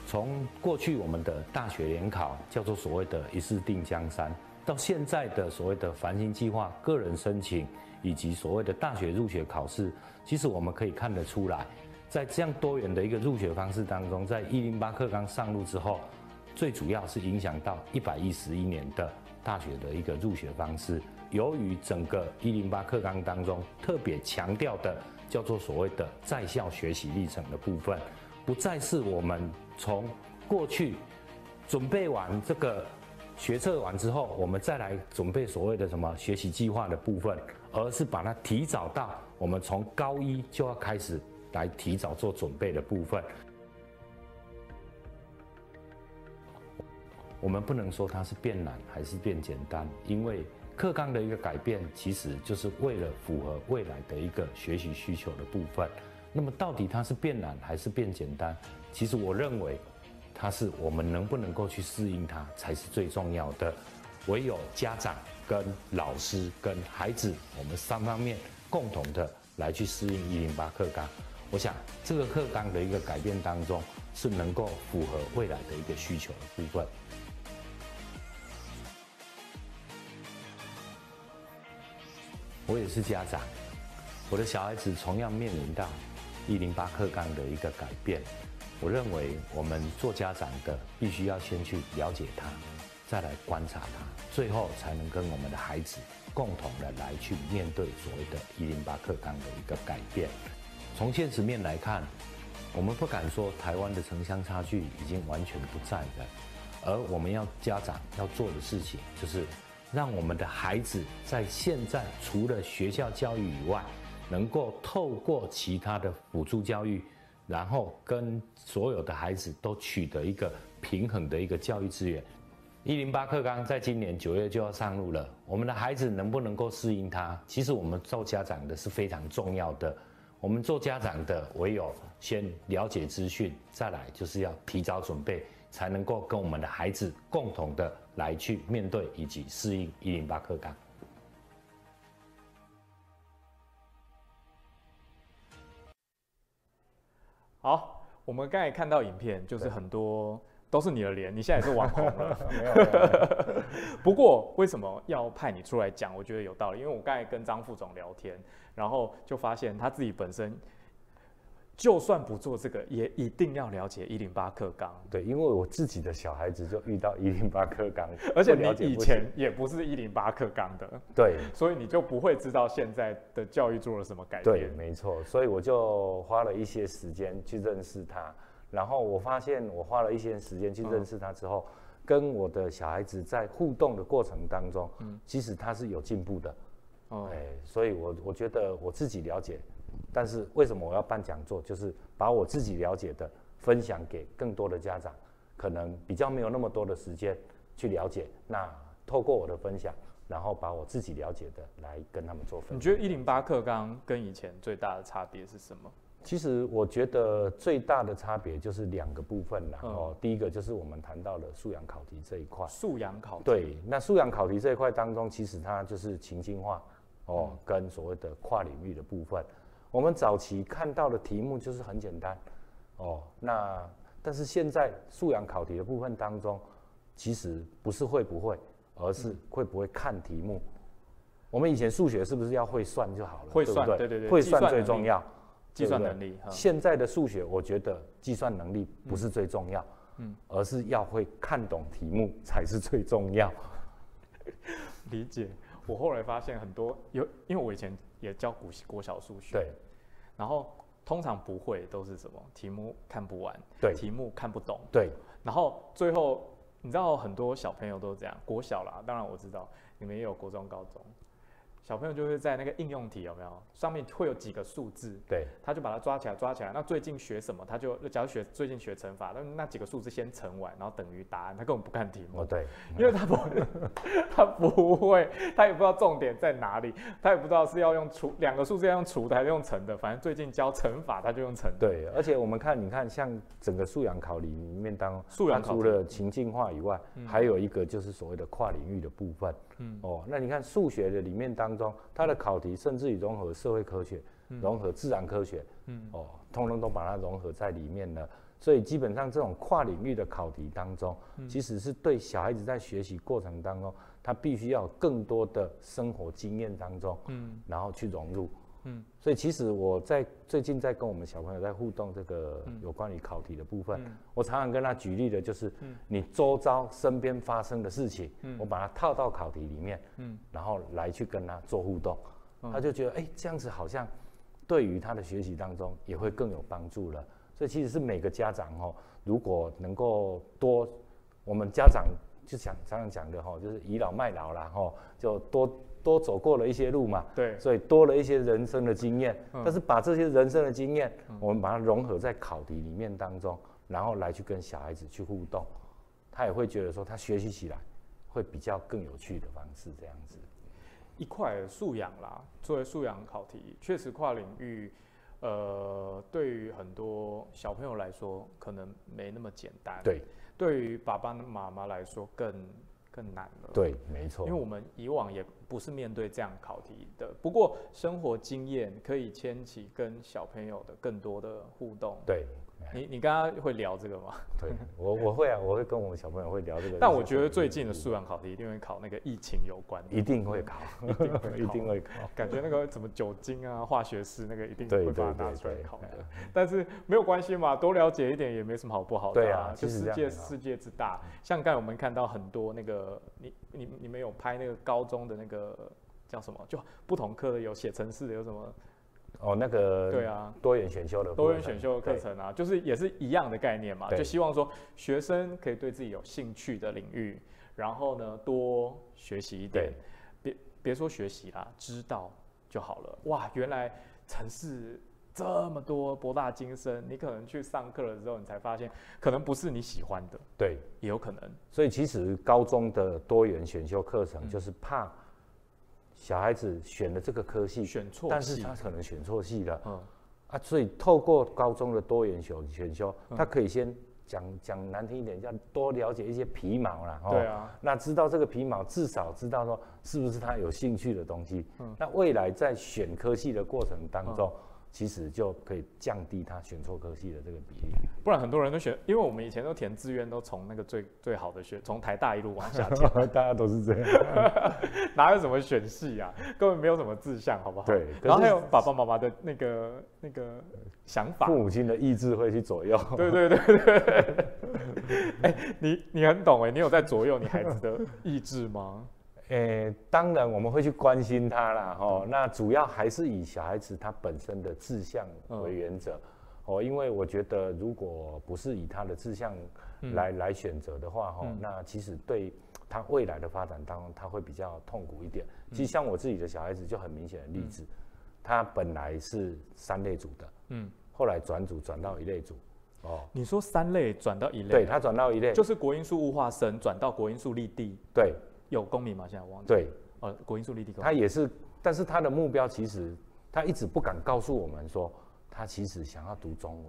从过去我们的大学联考叫做所谓的一试定江山。到现在的所谓的繁星计划、个人申请以及所谓的大学入学考试，其实我们可以看得出来，在这样多元的一个入学方式当中，在一零八课纲上路之后，最主要是影响到一百一十一年的大学的一个入学方式。由于整个一零八课纲当中特别强调的叫做所谓的在校学习历程的部分，不再是我们从过去准备完这个。学测完之后，我们再来准备所谓的什么学习计划的部分，而是把它提早到我们从高一就要开始来提早做准备的部分。我们不能说它是变难还是变简单，因为课纲的一个改变，其实就是为了符合未来的一个学习需求的部分。那么到底它是变难还是变简单？其实我认为。它是我们能不能够去适应它，才是最重要的。唯有家长、跟老师、跟孩子，我们三方面共同的来去适应一零八课纲。我想这个课纲的一个改变当中，是能够符合未来的一个需求的部分。我也是家长，我的小孩子同样面临到一零八课纲的一个改变。我认为我们做家长的必须要先去了解他，再来观察他，最后才能跟我们的孩子共同的来去面对所谓的“一零八课纲”的一个改变。从现实面来看，我们不敢说台湾的城乡差距已经完全不在了，而我们要家长要做的事情，就是让我们的孩子在现在除了学校教育以外，能够透过其他的辅助教育。然后跟所有的孩子都取得一个平衡的一个教育资源。一零八课纲在今年九月就要上路了，我们的孩子能不能够适应它？其实我们做家长的是非常重要的。我们做家长的唯有先了解资讯，再来就是要提早准备，才能够跟我们的孩子共同的来去面对以及适应一零八课纲。好，我们刚才看到影片，就是很多都是你的脸，你现在也是网红了。[laughs] 没有，没有。不过为什么要派你出来讲？我觉得有道理，因为我刚才跟张副总聊天，然后就发现他自己本身。就算不做这个，也一定要了解一零八课纲。对，因为我自己的小孩子就遇到一零八课纲，而且你以前也不是一零八课纲的，对，所以你就不会知道现在的教育做了什么改变。对，没错，所以我就花了一些时间去认识他，然后我发现我花了一些时间去认识他之后，嗯、跟我的小孩子在互动的过程当中，嗯，其实他是有进步的，哦、所以我我觉得我自己了解。但是为什么我要办讲座？就是把我自己了解的分享给更多的家长，可能比较没有那么多的时间去了解。那透过我的分享，然后把我自己了解的来跟他们做分享。你觉得一零八课刚跟以前最大的差别是什么？其实我觉得最大的差别就是两个部分啦。哦、嗯，第一个就是我们谈到了素养考题这一块。素养考题。对，那素养考题这一块当中，其实它就是情境化哦，嗯、跟所谓的跨领域的部分。我们早期看到的题目就是很简单哦，那但是现在素养考题的部分当中，其实不是会不会，而是会不会看题目。嗯、我们以前数学是不是要会算就好了？会算，对，对，对对对，会算最重要。计算能力，现在的数学，我觉得计算能力不是最重要，嗯，而是要会看懂题目才是最重要。[laughs] 理解。我后来发现很多有，因为我以前也教古国小数学，对。然后通常不会都是什么题目看不完，对，题目看不懂，对。然后最后你知道很多小朋友都这样，国小啦，当然我知道你们也有国中、高中。小朋友就会在那个应用题有没有上面会有几个数字，对，他就把它抓起来抓起来。那最近学什么，他就假如学最近学乘法，那那几个数字先乘完，然后等于答案。他根本不看题目，哦对，[laughs] 因为他不会，他不会，他也不知道重点在哪里，他也不知道是要用除两个数字要用除的还是用乘的，反正最近教乘法他就用乘。对，而且我们看，你看像整个素养考里面当素养除了情境化以外，嗯、还有一个就是所谓的跨领域的部分。嗯。哦，那你看数学的里面当中，它的考题甚至于融合社会科学、嗯、融合自然科学，嗯。哦，通通都把它融合在里面了。所以基本上这种跨领域的考题当中，嗯、其实是对小孩子在学习过程当中，他必须要有更多的生活经验当中，嗯，然后去融入。嗯，所以其实我在最近在跟我们小朋友在互动这个有关于考题的部分，嗯、我常常跟他举例的就是，你周遭身边发生的事情，嗯、我把它套到考题里面，嗯，然后来去跟他做互动，嗯、他就觉得哎、欸，这样子好像对于他的学习当中也会更有帮助了。所以其实是每个家长哦，如果能够多，我们家长就想常常讲的哈，就是倚老卖老啦哈，就多。多走过了一些路嘛，对，所以多了一些人生的经验。嗯、但是把这些人生的经验，嗯、我们把它融合在考题里面当中，然后来去跟小孩子去互动，他也会觉得说他学习起来会比较更有趣的方式这样子。一块素养啦，作为素养考题，确实跨领域，呃，对于很多小朋友来说可能没那么简单。对，对于爸爸妈妈来说更。更难了，对，没错，因为我们以往也不是面对这样考题的。不过生活经验可以牵起跟小朋友的更多的互动。对。你你刚刚会聊这个吗？[laughs] 对，我我会啊，我会跟我们小朋友会聊这个。但我觉得最近的素养考题一定会考那个疫情有关的。一定会考，[laughs] 一定会考，[laughs] 一定会考。感觉那个什么酒精啊、化学式那个一定会把它拿出来考的。但是没有关系嘛，多了解一点也没什么好不好的。对啊，就世界世界之大。像刚才我们看到很多那个，你你你们有拍那个高中的那个叫什么？就不同科的有写程式的，有什么？哦，那个对啊，多元选修的多元选修的课程啊，就是也是一样的概念嘛，就希望说学生可以对自己有兴趣的领域，然后呢多学习一点，别别说学习啦，知道就好了。哇，原来城市这么多博大精深，你可能去上课了之后，你才发现可能不是你喜欢的，对，也有可能。所以其实高中的多元选修课程就是怕。小孩子选了这个科系，选错，但是他可能选错系了，嗯，啊，所以透过高中的多元选选修，嗯、他可以先讲讲难听一点，叫多了解一些皮毛啦，对啊，那知道这个皮毛，至少知道说是不是他有兴趣的东西，嗯，那未来在选科系的过程当中。嗯其实就可以降低他选错科系的这个比例，不然很多人都选，因为我们以前都填志愿都从那个最最好的学，从台大一路往下填，[laughs] 大家都是这样，[laughs] 哪有什么选系啊，根本没有什么志向，好不好？对，然后还有爸爸妈妈的那个那个想法，父母亲的意志会去左右，对对对对，[laughs] 哎、欸，你你很懂哎，你有在左右你孩子的意志吗？诶、欸，当然我们会去关心他啦，哦，嗯、那主要还是以小孩子他本身的志向为原则，哦、嗯，因为我觉得如果不是以他的志向来、嗯、来选择的话，哈、嗯，那其实对他未来的发展当中他会比较痛苦一点。嗯、其实像我自己的小孩子就很明显的例子，嗯、他本来是三类组的，嗯，后来转组转到一类组，哦，你说三类转到一类，对，他转到一类，就是国音数物化生转到国音数立地，对，有公民吗？现在忘记，对，呃，国英数立地公，他也是，但是他的目标其实他一直不敢告诉我们说，他其实想要读中文。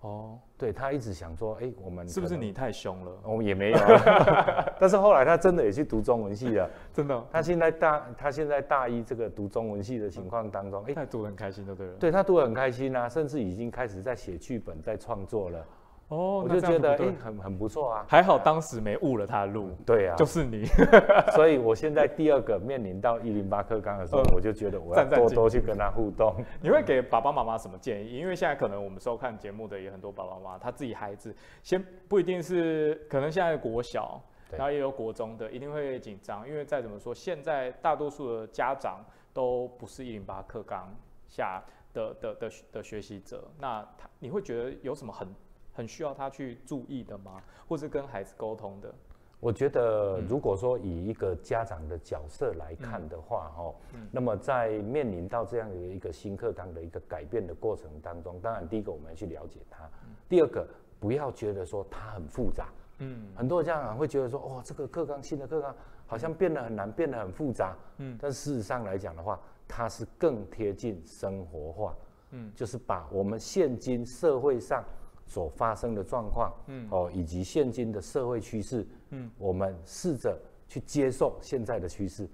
哦，对，他一直想说，哎，我们是不是你太凶了？我们也没有，[laughs] 但是后来他真的也去读中文系了，真的。他现在大，他现在大一这个读中文系的情况当中，哎，他读得很开心，对不对？对，他读得很开心啊，甚至已经开始在写剧本，在创作了。哦，我就觉得哎，很很不错啊。还好当时没误了他的路。对啊，就是你。[laughs] 所以我现在第二个面临到一零八课纲的时候，我就觉得我要多多去跟他互动。你会给爸爸妈妈什么建议？因为现在可能我们收看节目的也很多爸爸妈妈，他自己孩子先不一定是，可能现在国小，然后也有国中的，一定会紧张。因为再怎么说，现在大多数的家长都不是一零八课纲下的的的的学习者，那他你会觉得有什么很？很需要他去注意的吗？或是跟孩子沟通的？我觉得，如果说以一个家长的角色来看的话，哦、嗯，嗯、那么在面临到这样的一个新课纲的一个改变的过程当中，当然第一个我们要去了解它，嗯、第二个不要觉得说它很复杂，嗯，很多家长会觉得说，哦，这个课纲新的课纲好像变得很难，变得很复杂，嗯，但事实上来讲的话，它是更贴近生活化，嗯，就是把我们现今社会上。所发生的状况，嗯，哦，以及现今的社会趋势，嗯，我们试着去接受现在的趋势，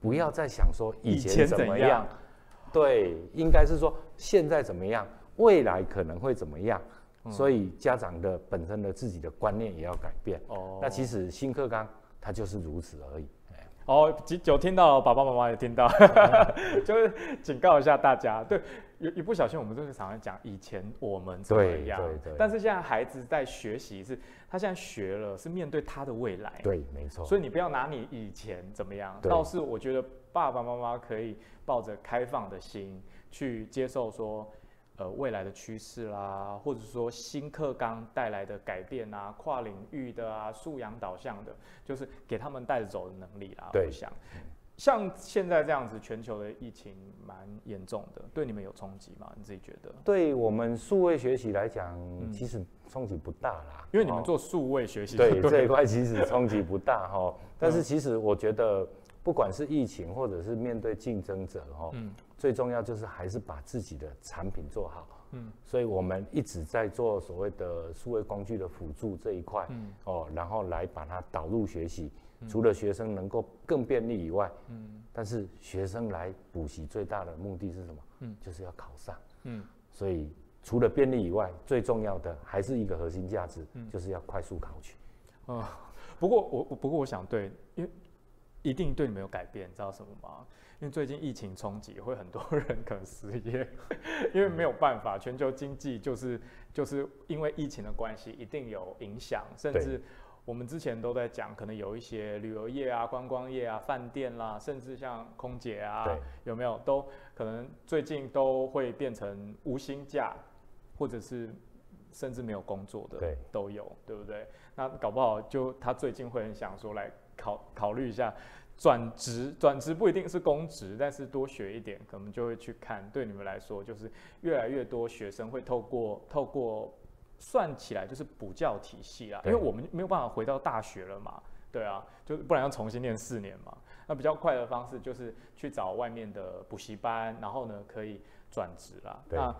不要再想说以前怎么样，样。对，应该是说现在怎么样，未来可能会怎么样，嗯、所以家长的本身的自己的观念也要改变。哦，那其实新课纲它就是如此而已。哦，有听到了，爸爸妈妈也听到，[laughs] 就是警告一下大家，对，一一不小心，我们就是常常讲以前我们怎么样，对对对，但是现在孩子在学习，是他现在学了，是面对他的未来，对，没错，所以你不要拿你以前怎么样，倒是我觉得爸爸妈妈可以抱着开放的心去接受说。呃，未来的趋势啦，或者说新课纲带来的改变啊，跨领域的啊，素养导向的，就是给他们带着走的能力啦。对，我想，像现在这样子，全球的疫情蛮严重的，对你们有冲击吗？你自己觉得？对我们数位学习来讲，其实冲击不大啦，因为你们做数位学习，对这一块其实冲击不大哈。但是其实我觉得，不管是疫情，或者是面对竞争者哈。嗯最重要就是还是把自己的产品做好，嗯，所以我们一直在做所谓的数位工具的辅助这一块，嗯，哦，然后来把它导入学习，除了学生能够更便利以外，嗯，但是学生来补习最大的目的是什么？嗯，就是要考上，嗯，所以除了便利以外，最重要的还是一个核心价值，就是要快速考取。啊，不过我不过我想对，因为一定对你们有改变，你知道什么吗？因为最近疫情冲击，会很多人可能失业，[laughs] 因为没有办法，全球经济就是就是因为疫情的关系，一定有影响。甚至我们之前都在讲，可能有一些旅游业啊、观光业啊、饭店啦，甚至像空姐啊，有没有都可能最近都会变成无薪假，或者是甚至没有工作的，对都有，对不对？那搞不好就他最近会很想说来考考虑一下。转职，转职不一定是公职，但是多学一点，可能就会去看。对你们来说，就是越来越多学生会透过透过算起来就是补教体系啦，因为我们没有办法回到大学了嘛，对啊，就不然要重新念四年嘛。那比较快的方式就是去找外面的补习班，然后呢可以转职啦。对那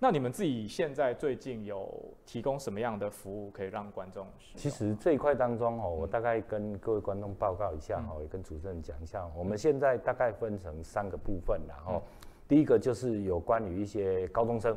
那你们自己现在最近有提供什么样的服务可以让观众？其实这一块当中哦，我大概跟各位观众报告一下哦，也跟主持人讲一下。我们现在大概分成三个部分，然后第一个就是有关于一些高中生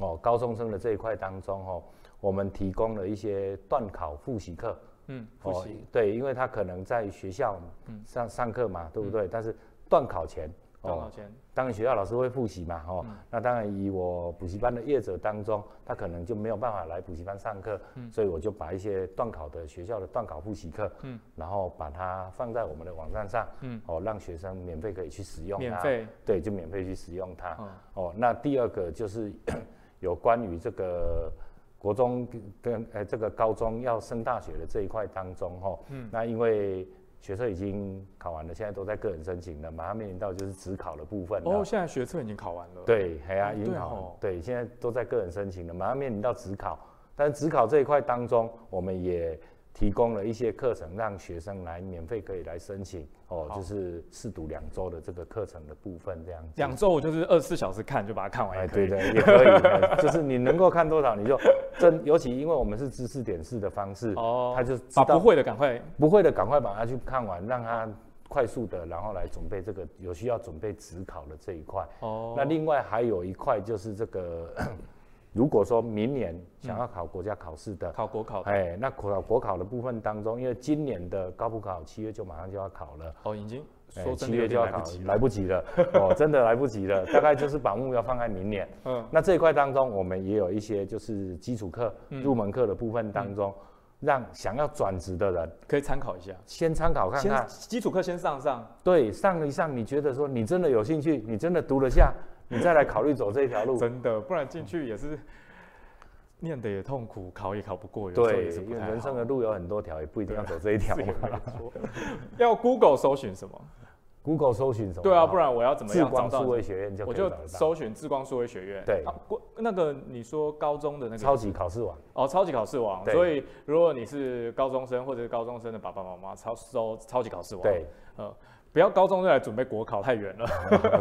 哦，高中生的这一块当中哦，我们提供了一些段考复习课。嗯，复习。对，因为他可能在学校上上课嘛，对不对？但是断考前。哦，当然学校老师会复习嘛，哦，嗯、那当然以我补习班的业者当中，他可能就没有办法来补习班上课，嗯、所以我就把一些断考的学校的断考复习课，嗯，然后把它放在我们的网站上，嗯，哦，让学生免费可以去使用它，免费，对，就免费去使用它，嗯、哦，那第二个就是 [coughs] 有关于这个国中跟呃这个高中要升大学的这一块当中，哈，嗯，那因为。学测已经考完了，现在都在个人申请了，马上面临到就是职考的部分。哦，现在学测已经考完了。对，哎呀、啊，已经考完。哦、对，现在都在个人申请了，马上面临到职考。但是指考这一块当中，我们也提供了一些课程，让学生来免费可以来申请哦，就是试读两周的这个课程的部分这样子。两周我就是二十四小时看，就把它看完。哎，对对，也可以，[laughs] 就是你能够看多少你就真，尤其因为我们是知识点式的方式，哦，他就知道把不会的赶快不会的赶快把它去看完，让他快速的然后来准备这个有需要准备指考的这一块。哦，那另外还有一块就是这个。如果说明年想要考国家考试的，考国考，哎，那考国考的部分当中，因为今年的高普考七月就马上就要考了，哦，已经说七月就要考，来不及了，哦，[laughs] 真的来不及了，大概就是把目标放在明年。嗯，那这一块当中，我们也有一些就是基础课、入门课的部分当中，让想要转职的人可以参考一下，先参考看看，基础课先上上，对，上一上，你觉得说你真的有兴趣，你真的读得下。你再来考虑走这一条路，[laughs] 真的，不然进去也是念的也痛苦，考也考不过。对，人生的路有很多条，也不一定要走这一条。要 Google 搜寻什么？Google 搜寻什么？对啊，不然我要怎么样找到？智光数位学院就我就搜寻智光数位学院。对，那个你说高中的那个超级考试网哦，超级考试网。所以如果你是高中生或者是高中生的爸爸妈妈，超搜超级考试网。对，不要高中就来准备国考，太远了。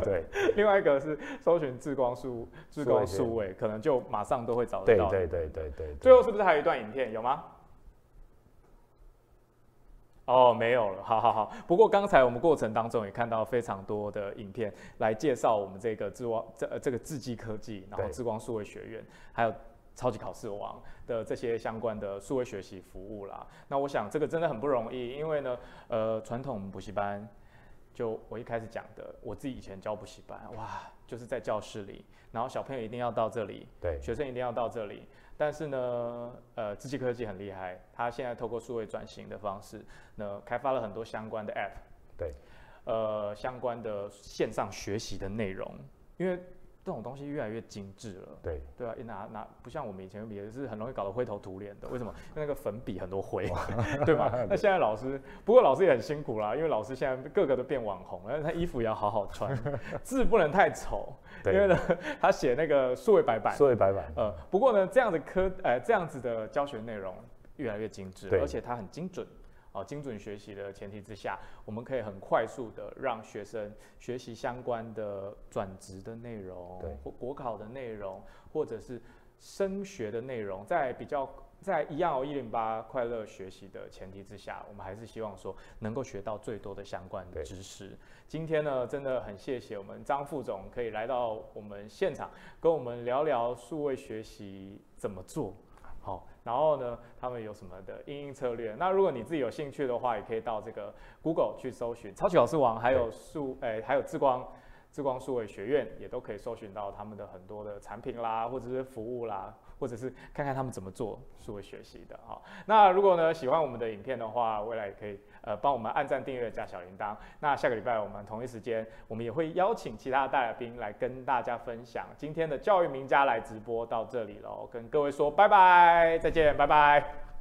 对，[laughs] 另外一个是搜寻智光数智光数位，可能就马上都会找得到。对对对对对。最后是不是还有一段影片？有吗？哦，没有了。好好好。不过刚才我们过程当中也看到非常多的影片来介绍我们这个智光这这个智基科技，然后智光数位学院，还有超级考试王的这些相关的数位学习服务啦。那我想这个真的很不容易，因为呢，呃，传统补习班。就我一开始讲的，我自己以前教补习班，哇，就是在教室里，然后小朋友一定要到这里，对，学生一定要到这里。但是呢，呃，智基科技很厉害，它现在透过数位转型的方式，那，开发了很多相关的 App，对，呃，相关的线上学习的内容，因为。这种东西越来越精致了，对对啊，一拿拿不像我们以前笔，是很容易搞得灰头土脸的。为什么？因为那个粉笔很多灰，[laughs] 哇对吧？[laughs] 那现在老师，不过老师也很辛苦啦，因为老师现在个个都变网红，但是他衣服也要好好穿，字不能太丑，因为呢，他写那个数位白板，数位白板，呃，不过呢，这样的科，呃，这样子的教学内容越来越精致，而且它很精准。哦，精准学习的前提之下，我们可以很快速的让学生学习相关的转职的内容，对或国考的内容，或者是升学的内容，在比较在一样哦一零八快乐学习的前提之下，我们还是希望说能够学到最多的相关的知识。今天呢，真的很谢谢我们张副总可以来到我们现场，跟我们聊聊数位学习怎么做。好，然后呢，他们有什么的应用策略？那如果你自己有兴趣的话，也可以到这个 Google 去搜寻超级老师网，还有数，哎，还有智光智光数位学院，也都可以搜寻到他们的很多的产品啦，或者是服务啦。或者是看看他们怎么做数位学习的哈。那如果呢喜欢我们的影片的话，未来也可以呃帮我们按赞、订阅、加小铃铛。那下个礼拜我们同一时间，我们也会邀请其他大来宾来跟大家分享今天的教育名家来直播到这里喽，跟各位说拜拜，再见，拜拜。